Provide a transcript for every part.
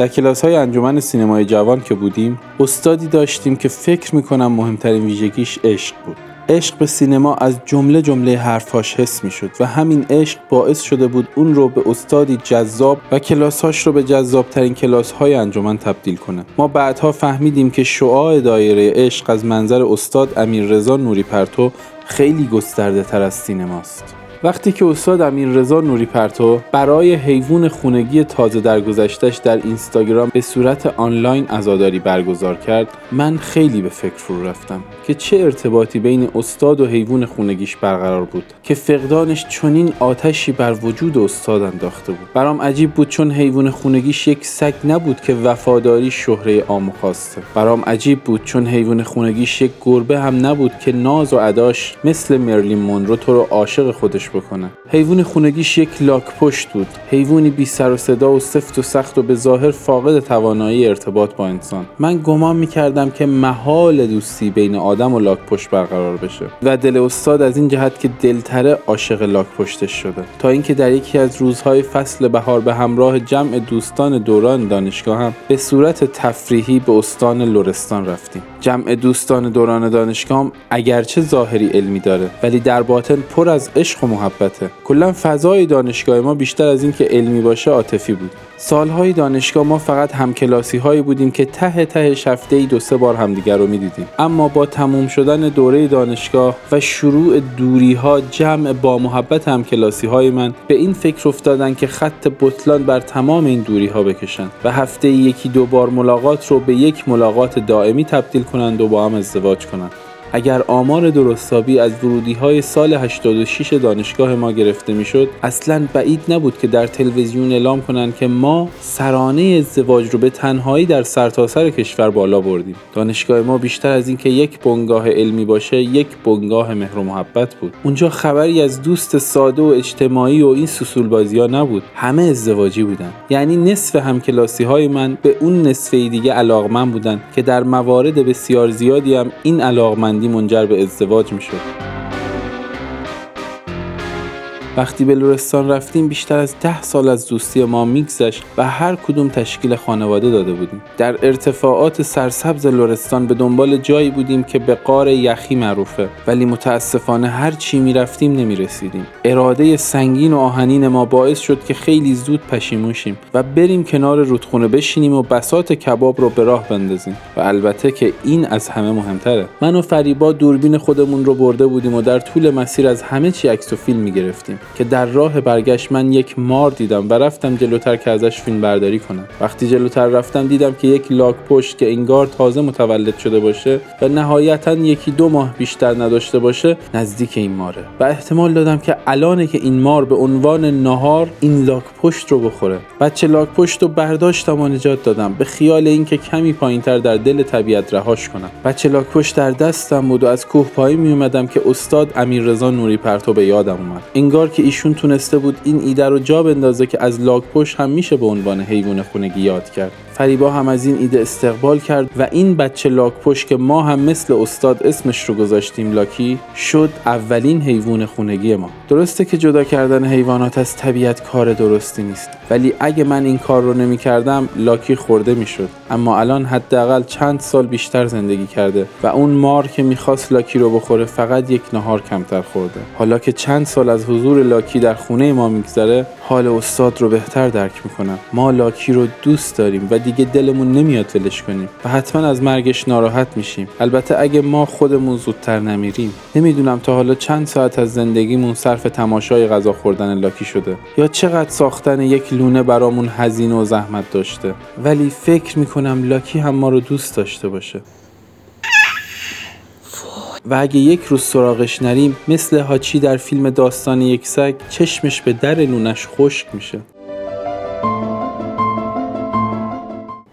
در کلاس های انجمن سینمای جوان که بودیم استادی داشتیم که فکر می‌کنم مهمترین ویژگیش عشق بود. عشق به سینما از جمله جمله حرفاش حس می شد و همین عشق باعث شده بود اون رو به استادی جذاب و کلاسهاش رو به جذابترین کلاس های انجمن تبدیل کنه. ما بعدها فهمیدیم که شعاع دایره عشق از منظر استاد امیر رضا نوری پرتو خیلی گسترده تر از سینماست. وقتی که استاد امیر رضا نوری پرتو برای حیوان خونگی تازه درگذشتش در اینستاگرام به صورت آنلاین عزاداری برگزار کرد من خیلی به فکر فرو رفتم که چه ارتباطی بین استاد و حیوان خونگیش برقرار بود که فقدانش چنین آتشی بر وجود استاد انداخته بود. برام عجیب بود چون حیوان خونگیش یک سگ نبود که وفاداری شهره عام خواسته برام عجیب بود چون حیوان خونگیش یک گربه هم نبود که ناز و اداش مثل مرلین مونرو تو رو عاشق خودش بکنه. حیوان خونگیش یک لاک پشت بود. حیوانی بی سر و صدا و سفت و سخت و به ظاهر فاقد توانایی ارتباط با انسان. من گمان می‌کردم که محال دوستی بین آدم و لاک پشت برقرار بشه و دل استاد از این جهت که دلتره عاشق لاک پشتش شده. تا اینکه در یکی از روزهای فصل بهار به همراه جمع دوستان دوران دانشگاه هم به صورت تفریحی به استان لرستان رفتیم. جمع دوستان دوران دانشگاه اگرچه ظاهری علمی داره ولی در باطن پر از عشق و محبته. کلا فضای دانشگاه ما بیشتر از اینکه علمی باشه عاطفی بود. سالهای دانشگاه ما فقط همکلاسی هایی بودیم که ته ته هفته ای دو سه بار همدیگر رو می‌دیدیم. اما با تموم شدن دوره دانشگاه و شروع دوری ها جمع با محبت همکلاسی های من به این فکر افتادن که خط بطلان بر تمام این دوری ها بکشن و هفته یکی دو بار ملاقات رو به یک ملاقات دائمی تبدیل کنند و با هم ازدواج کنند. اگر آمار درستابی از ورودی های سال 86 دانشگاه ما گرفته می‌شد اصلا بعید نبود که در تلویزیون اعلام کنند که ما سرانه ازدواج رو به تنهایی در سرتاسر سر کشور بالا بردیم. دانشگاه ما بیشتر از اینکه یک بنگاه علمی باشه یک بنگاه مهر و محبت بود. اونجا خبری از دوست ساده و اجتماعی و این سسول بازی ها نبود. همه ازدواجی بودن. یعنی نصف همکلاسی های من به اون نصف دیگه علاقمند بودن که در موارد بسیار زیادی هم این علاقمند منجر به ازدواج می‌شد. وقتی به لورستان رفتیم بیشتر از ده سال از دوستی ما میگذشت و هر کدوم تشکیل خانواده داده بودیم. در ارتفاعات سرسبز لورستان به دنبال جایی بودیم که به قار یخی معروفه ولی متاسفانه هر چی می‌رفتیم نمی‌رسیدیم. اراده سنگین و آهنین ما باعث شد که خیلی زود پشیمون شیم و بریم کنار رودخونه بشینیم و بسات کباب رو به راه بندازیم. و البته که این از همه مهمتره. من و فریبا دوربین خودمون رو برده بودیم و در طول مسیر از همه چی عکس و فیلم می‌گرفتیم. که در راه برگشت من یک مار دیدم و رفتم جلوتر که ازش فیلم برداری کنم. وقتی جلوتر رفتم دیدم که یک لاک پشت که انگار تازه متولد شده باشه و نهایتا یکی دو ماه بیشتر نداشته باشه نزدیک این ماره. و احتمال دادم که الانه که این مار به عنوان نهار این لاک پشت رو بخوره. بچه لاک پشت رو برداشتم و نجات دادم. به خیال اینکه کمی پایینتر در دل طبیعت رهاش کنم. بچه لاک پشت در دستم بود و از کوه پایین می اومدم که استاد امیررضا نوری پرتو به یادم اومد. انگار که ایشون تونسته بود این ایده رو جا بندازه که از لاک پشت هم میشه به عنوان حیوان خونگی یاد کرد. فریبا هم از این ایده استقبال کرد و این بچه لاک پشت که ما هم مثل استاد اسمش رو گذاشتیم لاکی شد اولین حیوان خونگی ما. درسته که جدا کردن حیوانات از طبیعت کار درستی نیست ولی اگه من این کار رو نمی کردم لاکی خورده می‌شد. اما الان حداقل چند سال بیشتر زندگی کرده و اون مار که می‌خواست لاکی رو بخوره فقط یک نهار کمتر خورده. حالا که چند سال از حضور لاکی در خونه ما میگذره حال استاد رو بهتر درک می‌کنم. ما لاکی رو دوست داریم و دیگه دلمون نمیاد ولش کنیم و حتما از مرگش ناراحت میشیم. البته اگه ما خودمون زودتر نمیریم نمی‌دونم تا حالا چند ساعت از زندگیمون صرف تماشای غذا خوردن لاکی شده یا چقدر ساختن یک لونه برامون هزینه و زحمت داشته. ولی فکر می‌کنم لاکی هم ما رو دوست داشته باشه. و اگه یک روز سراغش نریم مثل هاچی در فیلم داستان یک سگ چشمش به در لونش خشک میشه.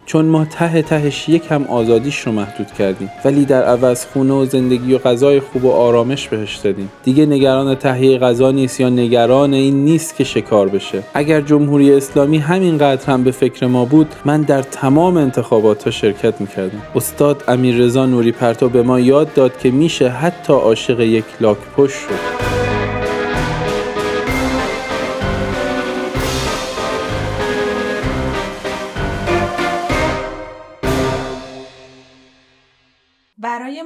چون ما ته تهش یک هم آزادیش رو محدود کردیم. ولی در عوض خونه و زندگی و غذای خوب و آرامش بهش دادیم. دیگه نگران تهیه غذا نیست یا نگران این نیست که شکار بشه. اگر جمهوری اسلامی همینقدر هم به فکر ما بود من در تمام انتخابات ها شرکت می‌کردم. استاد امیررضا نوری پرتو به ما یاد داد که میشه حتی عاشق یک لاک پشت شد.